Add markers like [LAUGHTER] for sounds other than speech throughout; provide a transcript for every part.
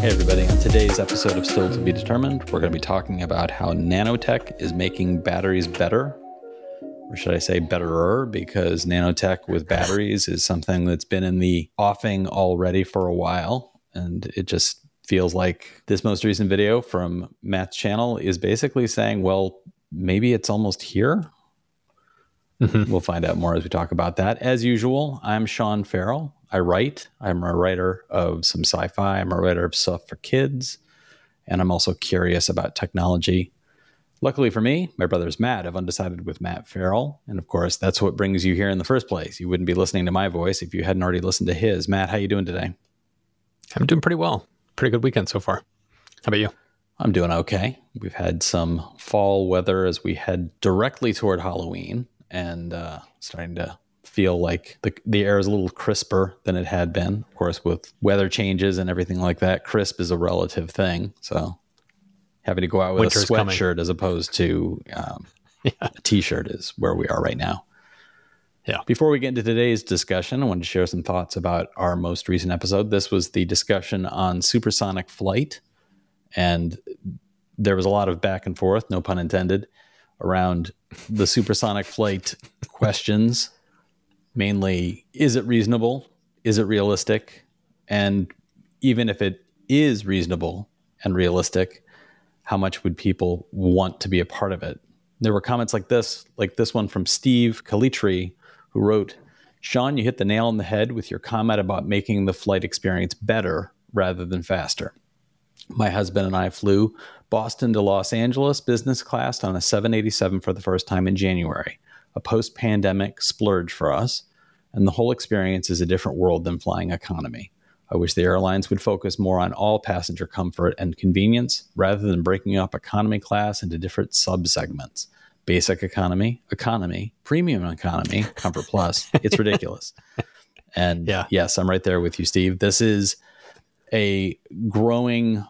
Hey, everybody. On today's episode of Still to Be Determined, we're going to be talking about how nanotech is making batteries better. Or should I say betterer? Because nanotech with batteries is something that's been in the offing already for a while. And it just feels like this most recent video from Matt's channel is basically saying, well, maybe it's almost here. Mm-hmm. We'll find out more as we talk about that. As usual, I'm Sean Ferrell. I write. I'm a writer of some sci fi, I'm a writer of stuff for kids, and I'm also curious about technology. Luckily for me, my brother's Matt. I've undecided with Matt Ferrell. And of course, that's what brings you here in the first place. You wouldn't be listening to my voice if you hadn't already listened to his. Matt, how are you doing today? I'm doing pretty well. Pretty good weekend so far. How about you? I'm doing okay. We've had some fall weather as we head directly toward Halloween and uh, starting to feel like the, the air is a little crisper than it had been. Of course, with weather changes and everything like that, crisp is a relative thing. So having to go out with Winter's a sweatshirt coming. as opposed to um, [LAUGHS] yeah. a t-shirt is where we are right now. Yeah. Before we get into today's discussion, I wanted to share some thoughts about our most recent episode. This was the discussion on supersonic flight, and there was a lot of back and forth, no pun intended, around the supersonic flight questions mainly is it reasonable? Is it realistic? And even if it is reasonable and realistic, how much would people want to be a part of it? There were comments like this, like this one from Steve Calitri, who wrote, Sean, you hit the nail on the head with your comment about making the flight experience better rather than faster. My husband and I flew Boston to Los Angeles business class on a 787 for the first time in January a post pandemic splurge for us, and the whole experience is a different world than flying economy. I wish the airlines would focus more on all passenger comfort and convenience rather than breaking up economy class into different subsegments. Basic economy, economy, premium economy, comfort plus. It's ridiculous. [LAUGHS] And yeah. yes, I'm right there with you, Steve. This is a growing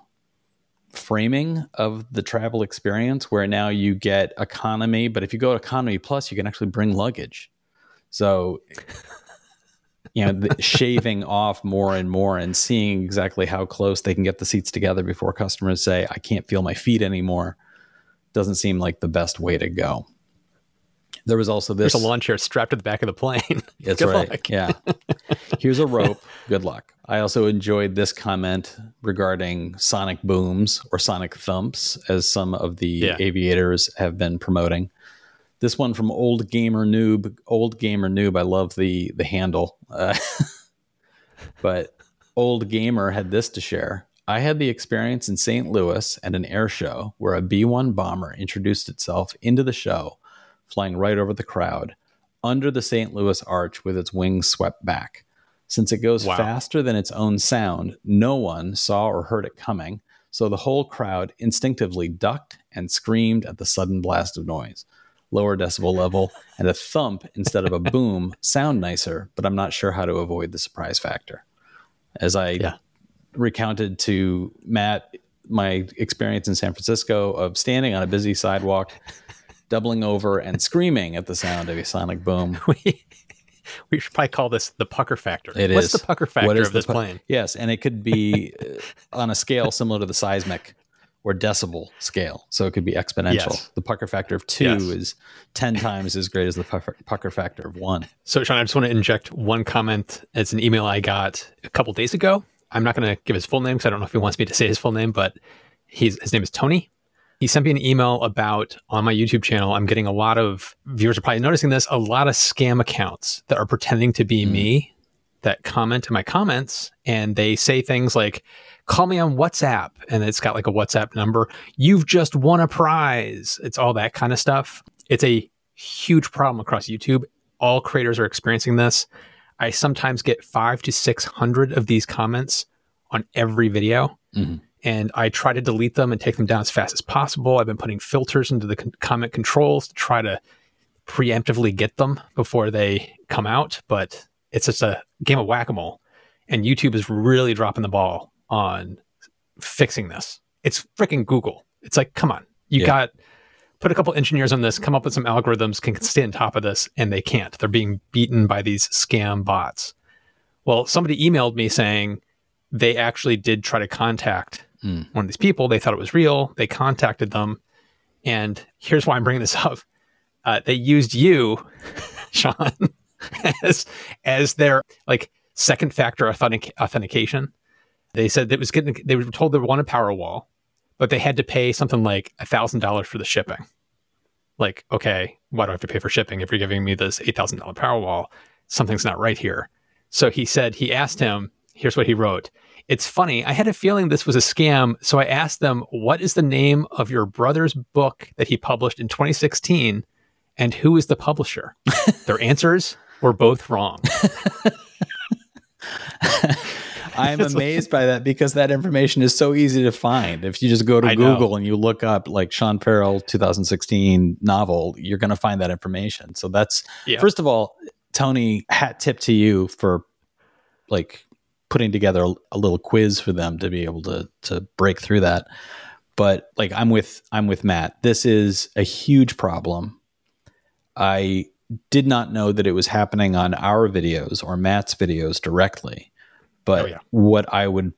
framing of the travel experience where now you get economy, but if you go economy plus, you can actually bring luggage. So, [LAUGHS] you know, [LAUGHS] shaving off more and more and seeing exactly how close they can get the seats together before customers say, I can't feel my feet anymore, doesn't seem like the best way to go. There was also this. There's a lawn chair strapped to the back of the plane. [LAUGHS] That's right. Luck. Yeah. [LAUGHS] Here's a rope. Good luck. I also enjoyed this comment regarding sonic booms or sonic thumps, as some of the yeah. aviators have been promoting. This one from Old Gamer Noob. Old Gamer Noob. I love the the handle. Uh, [LAUGHS] but Old Gamer had this to share. I had the experience in St. Louis at an air show where a B 1 bomber introduced itself into the show flying right over the crowd, under the St. Louis Arch with its wings swept back. Since it goes wow. faster than its own sound, no one saw or heard it coming, so the whole crowd instinctively ducked and screamed at the sudden blast of noise. Lower decibel level and a thump instead of a [LAUGHS] boom sound nicer, but I'm not sure how to avoid the surprise factor. As I yeah. recounted to Matt my experience in San Francisco of standing on a busy sidewalk doubling over and screaming at the sound of a sonic boom. [LAUGHS] we, we should probably call this the pucker factor. It What's is. the pucker factor of this pu- plane? Yes, and it could be uh, on a scale similar to the seismic or decibel scale. So it could be exponential. Yes. The pucker factor of two yes. is 10 times as great as the pucker factor of one. So, Sean, I just want to inject one comment. It's an email I got a couple days ago. I'm not going to give his full name because I don't know if he wants me to say his full name, but he's, his name is Tony he sent me an email about on my YouTube channel. I'm getting a lot of viewers are probably noticing this, a lot of scam accounts that are pretending to be mm. me that comment in my comments and they say things like, call me on WhatsApp. And it's got like a WhatsApp number. You've just won a prize. It's all that kind of stuff. It's a huge problem across YouTube. All creators are experiencing this. I sometimes get five to 600 of these comments on every video. Mm-hmm and I try to delete them and take them down as fast as possible. I've been putting filters into the con- comment controls to try to preemptively get them before they come out, but it's just a game of whack a mole. And YouTube is really dropping the ball on fixing this. It's freaking Google. It's like, come on, you yeah. got put a couple engineers on this, come up with some algorithms, can stay on top of this, and they can't. They're being beaten by these scam bots. Well, somebody emailed me saying, they actually did try to contact Mm. one of these people. They thought it was real. They contacted them. And here's why I'm bringing this [LAUGHS] up. Uh, they used you, [LAUGHS] Sean, [LAUGHS] as, as their like second factor authentic- authentication. They said it was getting, they were told they wanted Powerwall, but they had to pay something like a thousand dollars for the shipping. Like, okay, why do I have to pay for shipping if you're giving me this eight thousand dollar Powerwall? Something's not right here. So he said he asked him. Here's what he wrote. It's funny. I had a feeling this was a scam, so I asked them, "What is the name of your brother's book that he published in 2016, and who is the publisher?" [LAUGHS] Their answers were both wrong. [LAUGHS] I'm amazed by that because that information is so easy to find. If you just go to I know. Google and you look up like Sean Ferrell 2016 novel, you're going to find that information. So that's Yeah. first of all, Tony, hat tip to you for like putting together a, a little quiz for them to be able to to break through that. But like I'm with I'm with Matt. This is a huge problem. I did not know that it was happening on our videos or Matt's videos directly. But Oh, yeah. what I would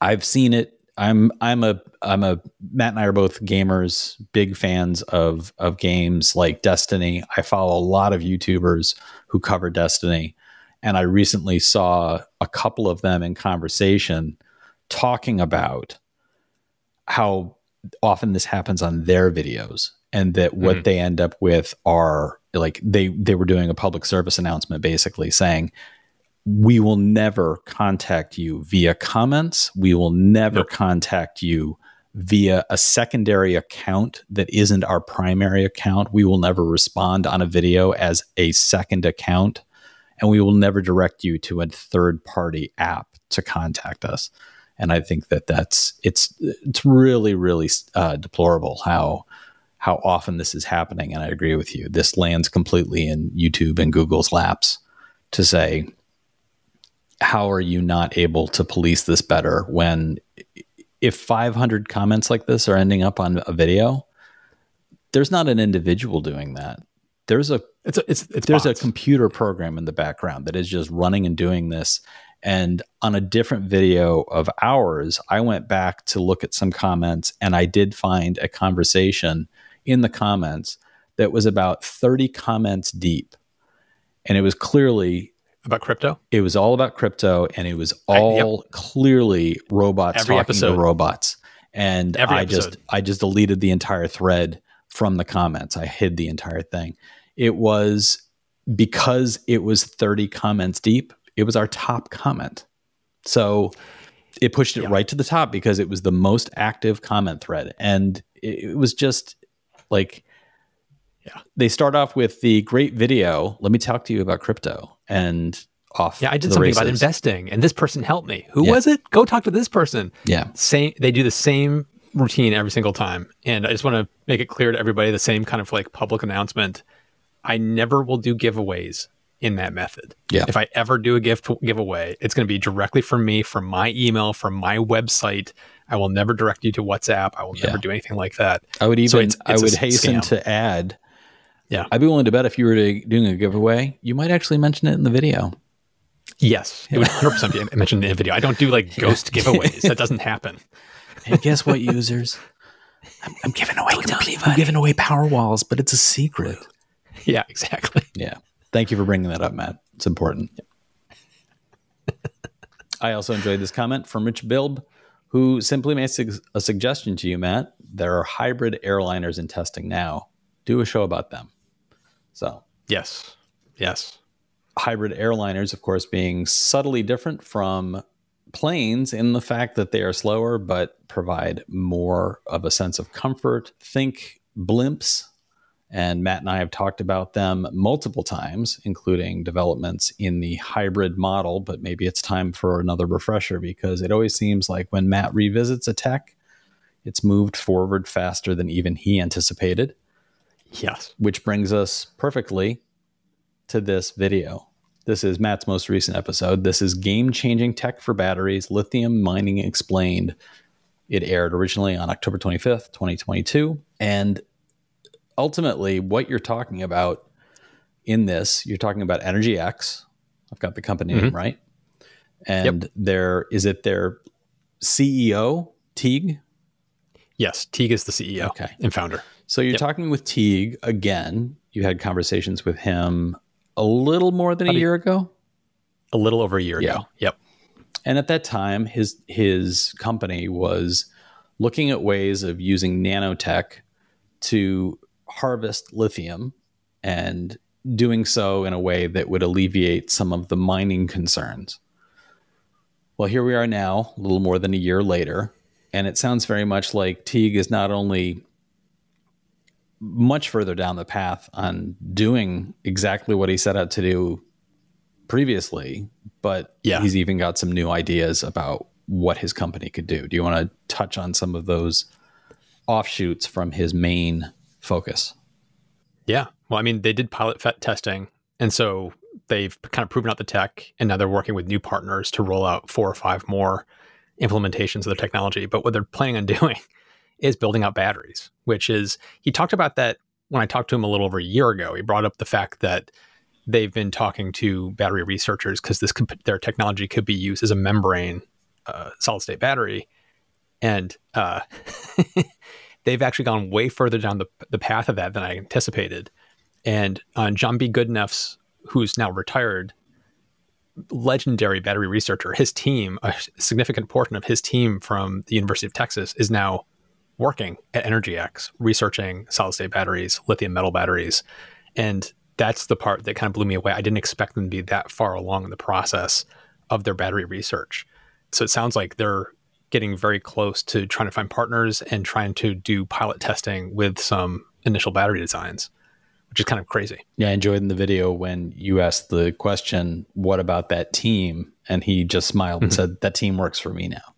I've seen it. I'm I'm a I'm a Matt and I are both gamers, big fans of of games like Destiny. I follow a lot of YouTubers who cover Destiny, and I recently saw a couple of them in conversation talking about how often this happens on their videos and that what Mhm. they end up with are like they they were doing a public service announcement basically saying we will never contact you via comments. We will never Nope. contact you via a secondary account that isn't our primary account. We will never respond on a video as a second account. And we will never direct you to a third party app to contact us. And I think that that's it's it's really really uh, deplorable how how often this is happening. And I agree with you. This lands completely in YouTube and Google's laps to say how are you not able to police this better when if 500 comments like this are ending up on a video there's not an individual doing that there's a It's a, it's it's there's bots. a computer program in the background that is just running and doing this and on a different video of ours i went back to look at some comments and i did find a conversation in the comments that was about 30 comments deep and it was clearly about crypto. it was all about crypto and it was I- yep. all clearly robots Every talking episode. to robots and Every i just i just deleted the entire thread from the comments i hid the entire thing it was because it was 30 comments deep it was our top comment so it pushed it Yeah. right to the top because it was the most active comment thread and it, it was just like Yeah. they start off with the great video let me talk to you about crypto and off Yeah, I did something about investing, and this person helped me. Who Yeah. was it? Go talk to this person. yeah Same. They do the same routine every single time, and I just want to make it clear to everybody the same kind of like public announcement. I never will do giveaways in that method. Yeah. If I ever do a gift giveaway, it's going to be directly from me, from my email, from my website. I will never direct you to WhatsApp. I will Yeah. never do anything like that. I would even So it's- I it's a would hasten scam. to add. Yeah. I'd be willing to bet if you were to, doing a giveaway, you might actually mention it in the video. Yes, it would 100% be [LAUGHS] mentioned in the video. I don't do like ghost giveaways. That doesn't happen. And guess what, users? [LAUGHS] I'm, I'm giving away. I'm giving away power walls, but it's a secret. Yeah, exactly. Yeah. Thank you for bringing that up, Matt. It's important. [LAUGHS] I also enjoyed this comment from Rich Bilb, who simply makes a a suggestion to you, Matt. There are hybrid airliners in testing now. Do a show about them. So Yes. Yes. hybrid airliners, of course, being subtly different from planes in the fact that they are slower but provide more of a sense of comfort. Think blimps. And Matt and I have talked about them multiple times, including developments in the hybrid model. But maybe it's time for another refresher because it always seems like when Matt revisits a tech, it's moved forward faster than even he anticipated Yes. which brings us perfectly to this video. This is Matt's most recent episode. This is Game Changing Tech for Batteries Lithium Mining Explained. It aired originally on October 25th, 2022. And ultimately, what you're talking about in this, you're talking about Energy X. I've got the company name mm-hmm. right. And yep. their is it their CEO Teague? Yes, Teague is the CEO okay. and founder. So you're yep. talking with Teague again. You had conversations with him a little more than a year ago. A little over a year yeah. ago. Yep. And at that time, his his company was looking at ways of using nanotech to harvest lithium and doing so in a way that would alleviate some of the mining concerns. Well, here we are now, a little more than a year later, and it sounds very much like Teague is not only much further down the path on doing exactly what he set out to do previously, but yeah. he's even got some new ideas about what his company could do. Do you want to touch on some of those offshoots from his main focus? Yeah. Well, I mean, they did pilot testing. And so they've kind of proven out the tech. And now they're working with new partners to roll out four or five more implementations of the technology. But what they're planning on [LAUGHS] doing is building out batteries, which is, he talked about that when I talked to him a little over a year ago. He brought up the fact that they've been talking to battery researchers because this could, their technology could be used as a membrane uh, solid state battery, and uh, [LAUGHS] they've actually gone way further down the the path of that than I anticipated. And uh, on John B. Goodenough's, who's now retired, legendary battery researcher, his team, a significant portion of his team from the University of Texas, is now working at EnergyX, researching solid state batteries, lithium metal batteries. And that's the part that kind of blew me away. I didn't expect them to be that far along in the process of their battery research. So it sounds like they're getting very close to trying to find partners and trying to do pilot testing with some initial battery designs, which is kind of crazy. Yeah, I enjoyed in the video when you asked the question, What about that team? And he just smiled and mm-hmm. said, That team works for me now.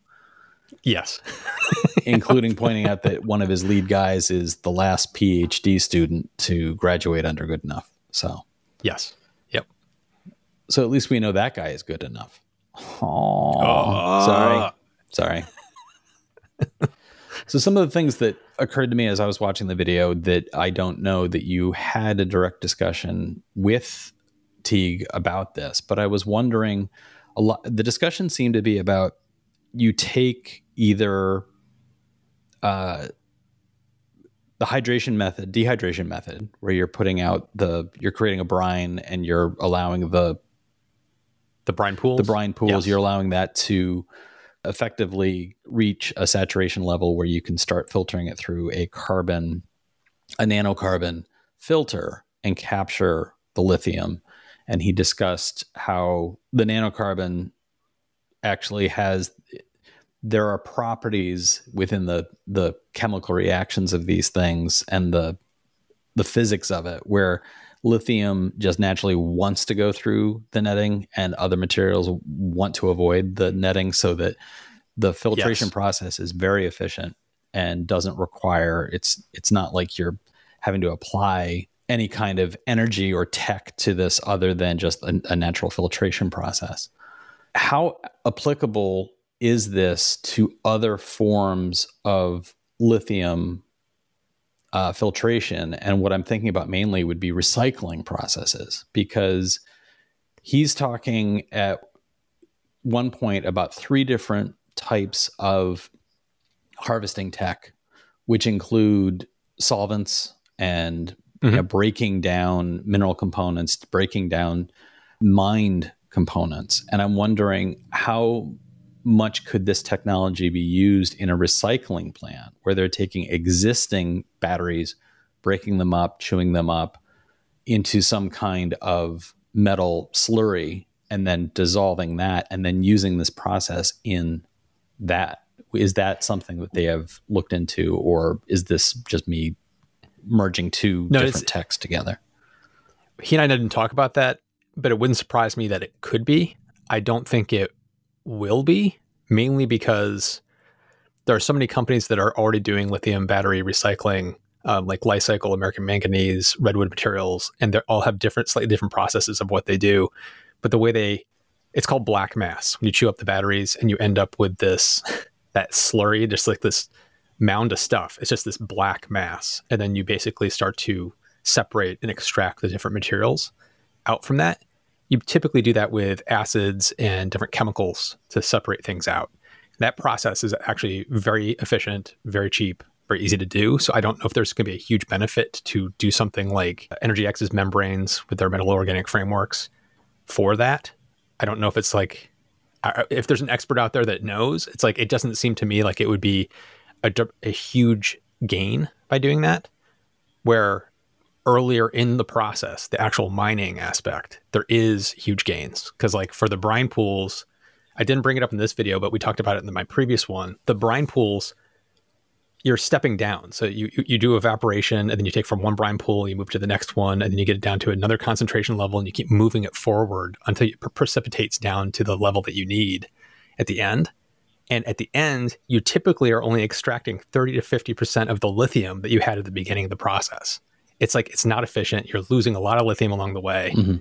Yes. [LAUGHS] Including pointing out that one of his lead guys is the last PhD student to graduate under Goodenough. So, yes. Yep. So at least we know that guy is good enough. Oh, sorry, sorry. so some of the things that occurred to me as I was watching the video that I don't know that you had a direct discussion with Teague about this, but I was wondering a lot. The discussion seemed to be about you take either uh, the hydration method, dehydration method, where you're putting out the, you're creating a brine and you're allowing the the brine pools. The brine pools. Yes. You're allowing that to effectively reach a saturation level where you can start filtering it through a carbon, a nanocarbon filter and capture the lithium. And he discussed how the nanocarbon actually has there are properties within the the chemical reactions of these things and the the physics of it where lithium just naturally wants to go through the netting and other materials want to avoid the netting so that the filtration yes. process is very efficient and doesn't require it's it's not like you're having to apply any kind of energy or tech to this other than just a, a natural filtration process how applicable is this to other forms of lithium uh, filtration. And what I'm thinking about mainly would be recycling processes because he's talking at one point about three different types of harvesting tech, which include solvents and mm-hmm. you know, breaking down mineral components, breaking down mined components. And I'm wondering how much could this technology be used in a recycling plant where they're taking existing batteries, breaking them up, chewing them up into some kind of metal slurry, and then dissolving that, and then using this process in that? Is that something that they have looked into, or is this just me merging two no, different texts together? He and I didn't talk about that, but it wouldn't surprise me that it could be. I don't think it will be, mainly because there are so many companies that are already doing lithium battery recycling, um, like Li-Cycle, American Manganese, Redwood Materials, and they all have different, slightly different processes of what they do. But the way they, it's called black mass. When you chew up the batteries and you end up with this, [LAUGHS] that slurry, just like this mound of stuff. It's just this black mass, and then you basically start to separate and extract the different materials out from that you typically do that with acids and different chemicals to separate things out. That process is actually very efficient, very cheap, very easy to do. So I don't know if there's going to be a huge benefit to do something like Energy X's membranes with their metal organic frameworks for that. I don't know if it's like if there's an expert out there that knows. It's like it doesn't seem to me like it would be a, a huge gain by doing that. Where earlier in the process, the actual mining aspect, there is huge gains because like for the brine pools I didn't bring it up in this video, but we talked about it in my previous one. The brine pools, you're stepping down. So you you do evaporation, and then you take from one brine pool, you move to the next one, and then you get it down to another concentration level, and you keep moving it forward until it precipitates down to the level that you need at the end. And at the end, you typically are only extracting 30 to 50% of the lithium that you had at the beginning of the process. It's like it's not efficient. You're losing a lot of lithium along the way. Mm-hmm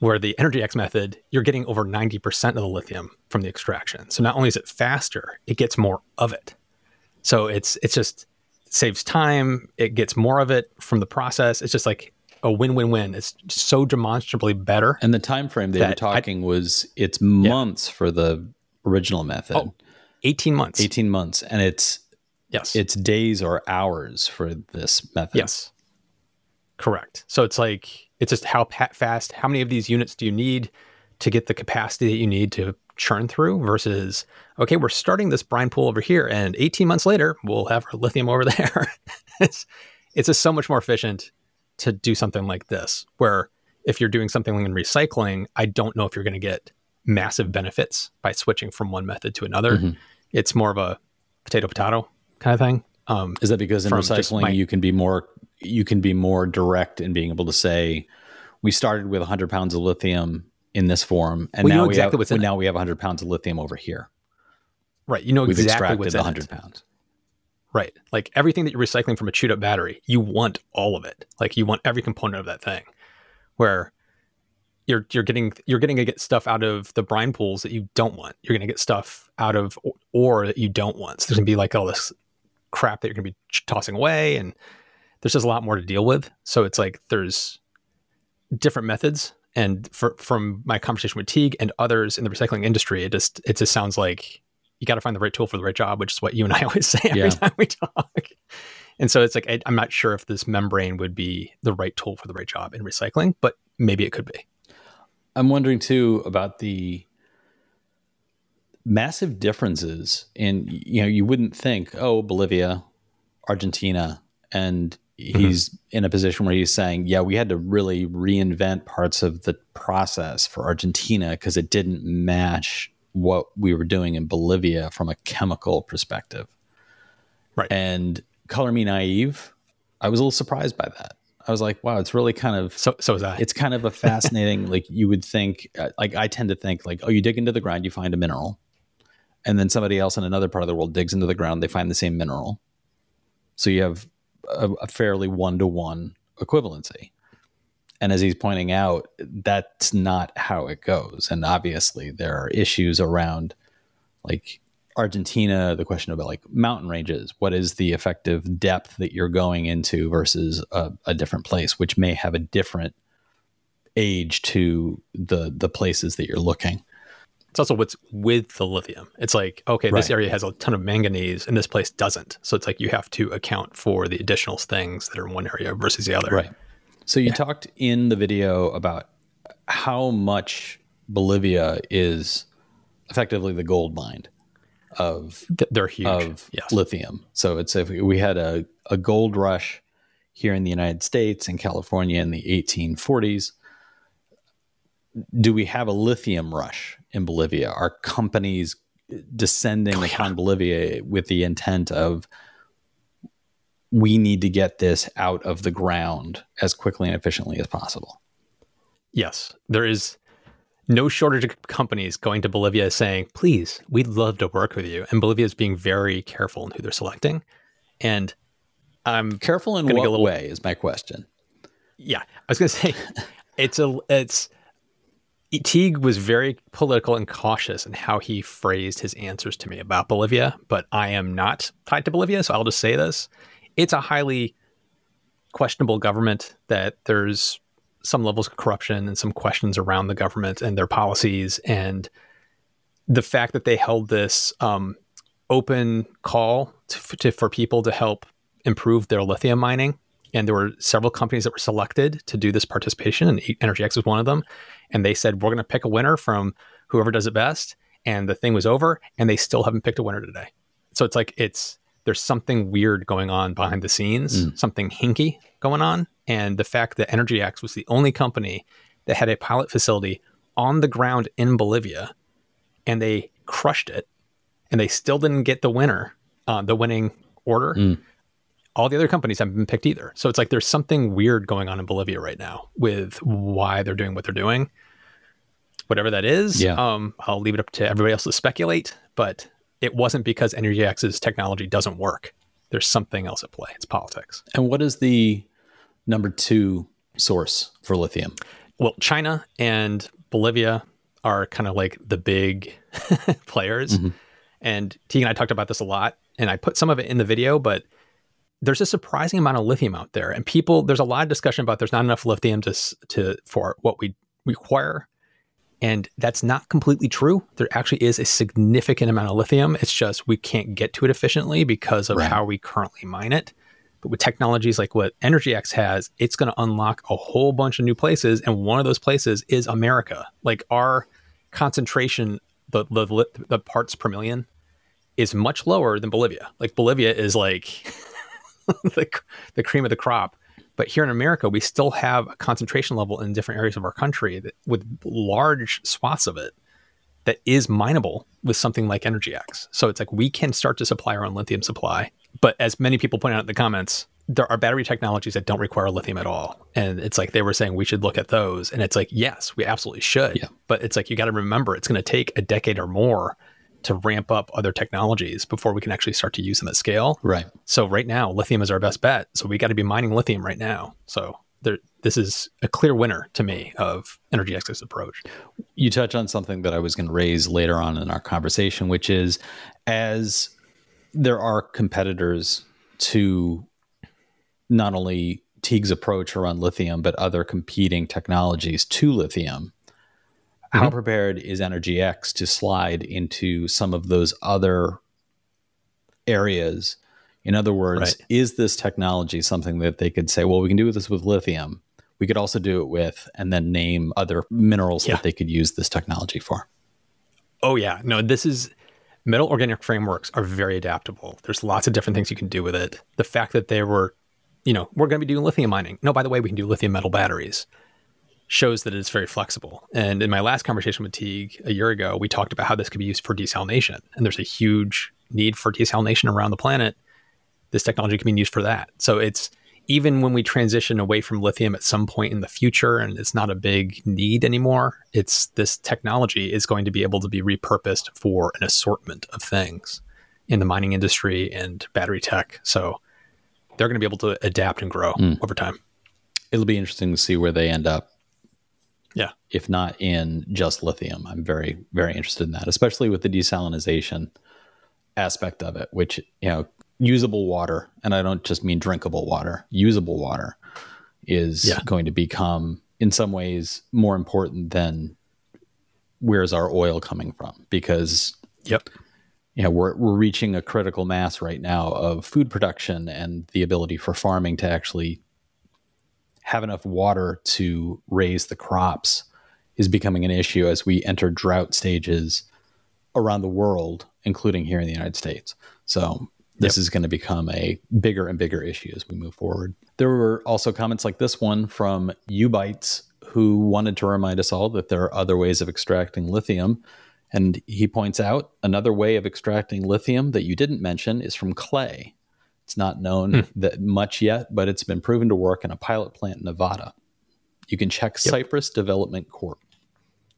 where the Energy X method, you're getting over 90% of the lithium from the extraction. So not only is it faster, it gets more of it. So it's it's just saves time, it gets more of it from the process. It's just like a win-win-win. It's so demonstrably better. And the time frame they were talking I, was it's months yeah. for the original method. Oh, 18 months. 18 months and it's yes. It's days or hours for this method. Yes. Correct. So it's like it's just how fast, how many of these units do you need to get the capacity that you need to churn through versus, okay, we're starting this brine pool over here and 18 months later, we'll have our [LAUGHS] lithium over there. it's, it's just so much more efficient to do something like this, where if you're doing something in recycling, I don't know if you're going to get massive benefits by switching from one method to another. Mm-hmm. It's more of a potato potato kind of thing. Um, Is that because in recycling my, you can be more you can be more direct in being able to say, we started with 100 pounds of lithium in this form, and well, now we exactly have, now we have 100 pounds of lithium over here. Right. You know exactly what We've exactly what's 100 it. pounds. Right. Like everything that you're recycling from a chewed up battery, you want all of it. Like you want every component of that thing. Where you're you're getting you're getting to get stuff out of the brine pools that you don't want. You're going to get stuff out of ore that you don't want. So there's going to be like all this crap that you're going to be tossing away and there's just a lot more to deal with. So it's like there's different methods. And for, from my conversation with Teague and others in the recycling industry, it just it just sounds like you got to find the right tool for the right job, which is what you and I [LAUGHS] always say every yeah. time we talk. And so it's like I, I'm not sure if this membrane would be the right tool for the right job in recycling, but maybe it could be. I'm wondering too about the massive differences in you know you wouldn't think oh Bolivia, Argentina, and Mm-hmm. he's mm-hmm. in a position where he's saying, yeah, we had to really reinvent parts of the process for Argentina because it didn't match what we were doing in Bolivia from a chemical perspective. Right. And color me naive, I was a little surprised by that. I was like, wow, it's really kind of so. So is that. It's kind of a fascinating. like you would think, uh, like I tend to think, like oh, you dig into the ground, you find a mineral, and then somebody else in another part of the world digs into the ground, they find the same mineral. So you have a, a fairly one to one equivalency. And as he's pointing out, that's not how it goes. And obviously, there are issues around like Argentina, the question about like mountain ranges. What is the effective depth that you're going into versus a, a different place, which may have a different age to the the places that you're looking. It's also what's with the lithium. It's like, okay, right. this area has a ton of manganese and this place doesn't. So it's like you have to account for the additional things that are in one area versus the other. Right. So you yeah. talked in the video about how much Bolivia is effectively the gold mine of they're huge of yes. lithium. So it's if we had a, a gold rush here in the United States and California in the 1840s, do we have a lithium rush in Bolivia? Are companies descending oh, upon Bolivia with the intent of we need to get this out of the ground as quickly and efficiently as possible? Yes, there is no shortage of companies going to Bolivia saying, please, we'd love to work with you. And Bolivia is being very careful in who they're selecting. And I'm careful in what little, way is my question. Yeah, I was going to say [LAUGHS] it's a it's Teague was very political and cautious in how he phrased his answers to me about Bolivia, but I am not tied to Bolivia, so I'll just say this. It's a highly questionable government that there's some levels of corruption and some questions around the government and their policies and the fact that they held this um, open call to, to, for people to help improve their lithium mining and there were several companies that were selected to do this participation and energyx was one of them. And they said we're going to pick a winner from whoever does it best. And the thing was over and they still haven't picked a winner today. So it's like it's there's something weird going on behind the scenes mm. something hinky going on. And the fact that energyx was the only company that had a pilot facility on the ground in bolivia and they crushed it and they still didn't get the winner uh, the winning order mm all the other companies haven't been picked either. So it's like there's something weird going on in Bolivia right now with why they're doing what they're doing. Whatever that is, yeah. um, I'll leave it up to everybody else to speculate. But it wasn't because EnergyX's technology doesn't work. There's something else at play. It's politics. And what is the number two source for lithium? Well, China and Bolivia are kind of like the big [LAUGHS] players. Mm-hmm. And Tegan and I talked about this a lot, and I put some of it in the video, but there's a surprising amount of lithium out there, and people there's a lot of discussion about there's not enough lithium to to for what we require, and that's not completely true. There actually is a significant amount of lithium. It's just we can't get to it efficiently because of right. how we currently mine it. But with technologies like what EnergyX has, it's going to unlock a whole bunch of new places, and one of those places is America. Like our concentration, the the, the parts per million, is much lower than Bolivia. Like Bolivia is like [LAUGHS] [LAUGHS] the, the cream of the crop. But here in America, we still have a concentration level in different areas of our country that, with large swaths of it that is mineable with something like Energy X. So it's like we can start to supply our own lithium supply. But as many people point out in the comments, there are battery technologies that don't require lithium at all. And it's like they were saying we should look at those. And it's like, yes, we absolutely should. Yeah. But it's like you got to remember it's going to take a decade or more to ramp up other technologies before we can actually start to use them at scale. Right. So right now, lithium is our best bet. So we got to be mining lithium right now. So there, this is a clear winner to me of EnergyX's approach. You touch on something that I was going to raise later on in our conversation, which is as there are competitors to not only Teague's approach around lithium, but other competing technologies to lithium how mm-hmm. prepared is Energy X to slide into some of those other areas? In other words, right. is this technology something that they could say, well, we can do this with lithium. We could also do it with, and then name other minerals yeah. that they could use this technology for. Oh, yeah. No, this is metal organic frameworks are very adaptable. There's lots of different things you can do with it. The fact that they were, you know, we're going to be doing lithium mining. No, by the way, we can do lithium metal batteries shows that it's very flexible. And in my last conversation with Teague a year ago, we talked about how this could be used for desalination. And there's a huge need for desalination around the planet. This technology can be used for that. So it's even when we transition away from lithium at some point in the future and it's not a big need anymore, it's this technology is going to be able to be repurposed for an assortment of things in the mining industry and battery tech. So they're going to be able to adapt and grow mm. over time. It'll be interesting to see where they end up yeah. If not in just lithium. I'm very, very interested in that, especially with the desalination aspect of it, which, you know, usable water, and I don't just mean drinkable water, usable water is yeah. going to become, in some ways, more important than where's our oil coming from because, yep. You know, we're, we're reaching a critical mass right now of food production and the ability for farming to actually have enough water to raise the crops is becoming an issue as we enter drought stages around the world, including here in the United States. So this yep. is going to become a bigger and bigger issue as we move forward. There were also comments like this one from Ubites who wanted to remind us all that there are other ways of extracting lithium. And he points out another way of extracting lithium that you didn't mention is from clay. It's not known mm. that much yet, but it's been proven to work in a pilot plant in Nevada. You can check yep. Cypress Development Corp.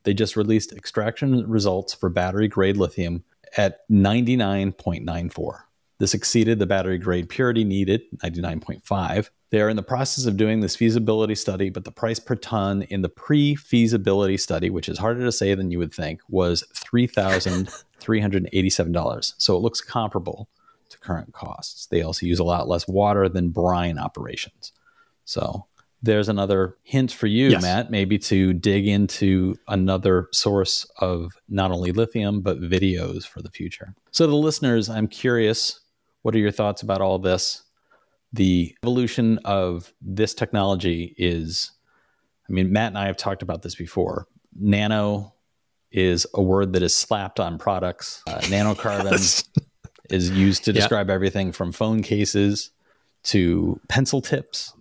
They just released extraction results for battery grade lithium at 99.94. This exceeded the battery grade purity needed, 99.5. They are in the process of doing this feasibility study, but the price per ton in the pre feasibility study, which is harder to say than you would think, was $3,387. So it looks comparable to current costs. They also use a lot less water than brine operations. So there's another hint for you, Yes. Matt, maybe to dig into another source of not only lithium, but videos for the future. So, the listeners, I'm curious what are your thoughts about all this? The evolution of this technology is, I mean, Matt and I have talked about this before. Nano is a word that is slapped on products. Uh, [LAUGHS] nanocarbon is used to Yeah. describe everything from phone cases to pencil tips,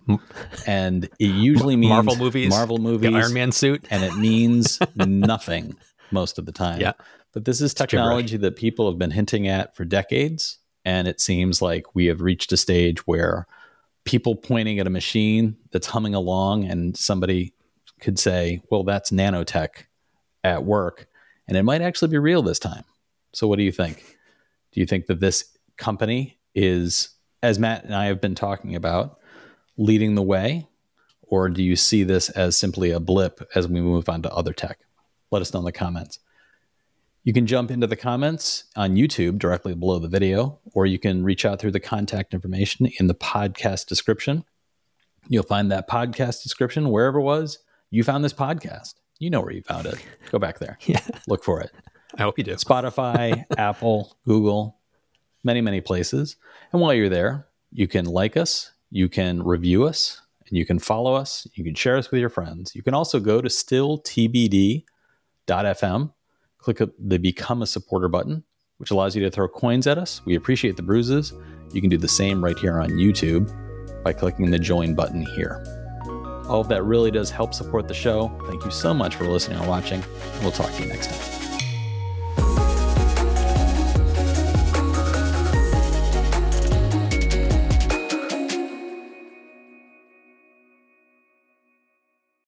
and it usually means Marvel movies, Marvel The movies, Iron Man suit. and it means [LAUGHS] nothing most of the time. Yeah. But this is technology that people have been hinting at for decades, and it seems like we have reached a stage where people pointing at a machine that's humming along, and somebody could say, "Well, that's nanotech at work," and it might actually be real this time. So, what do you think? Do you think that this company is, as Matt and I have been talking about, leading the way, or do you see this as simply a blip as we move on to other tech? Let us know in the comments. You can jump into the comments on YouTube directly below the video, or you can reach out through the contact information in the podcast description. You'll find that podcast description wherever it was you found this podcast. You know where you found it. Go back there. [LAUGHS] Yeah. Look for it. I hope you do. Spotify, [LAUGHS] Apple, Google, many, many places. And while you're there, you can like us, you can review us, and you can follow us. You can share us with your friends. You can also go to stilltbd.fm, click the Become a Supporter button, which allows you to throw coins at us. We appreciate the bruises. You can do the same right here on YouTube by clicking the join button here. All of that really does help support the show. Thank you so much for listening and watching. We'll talk to you next time.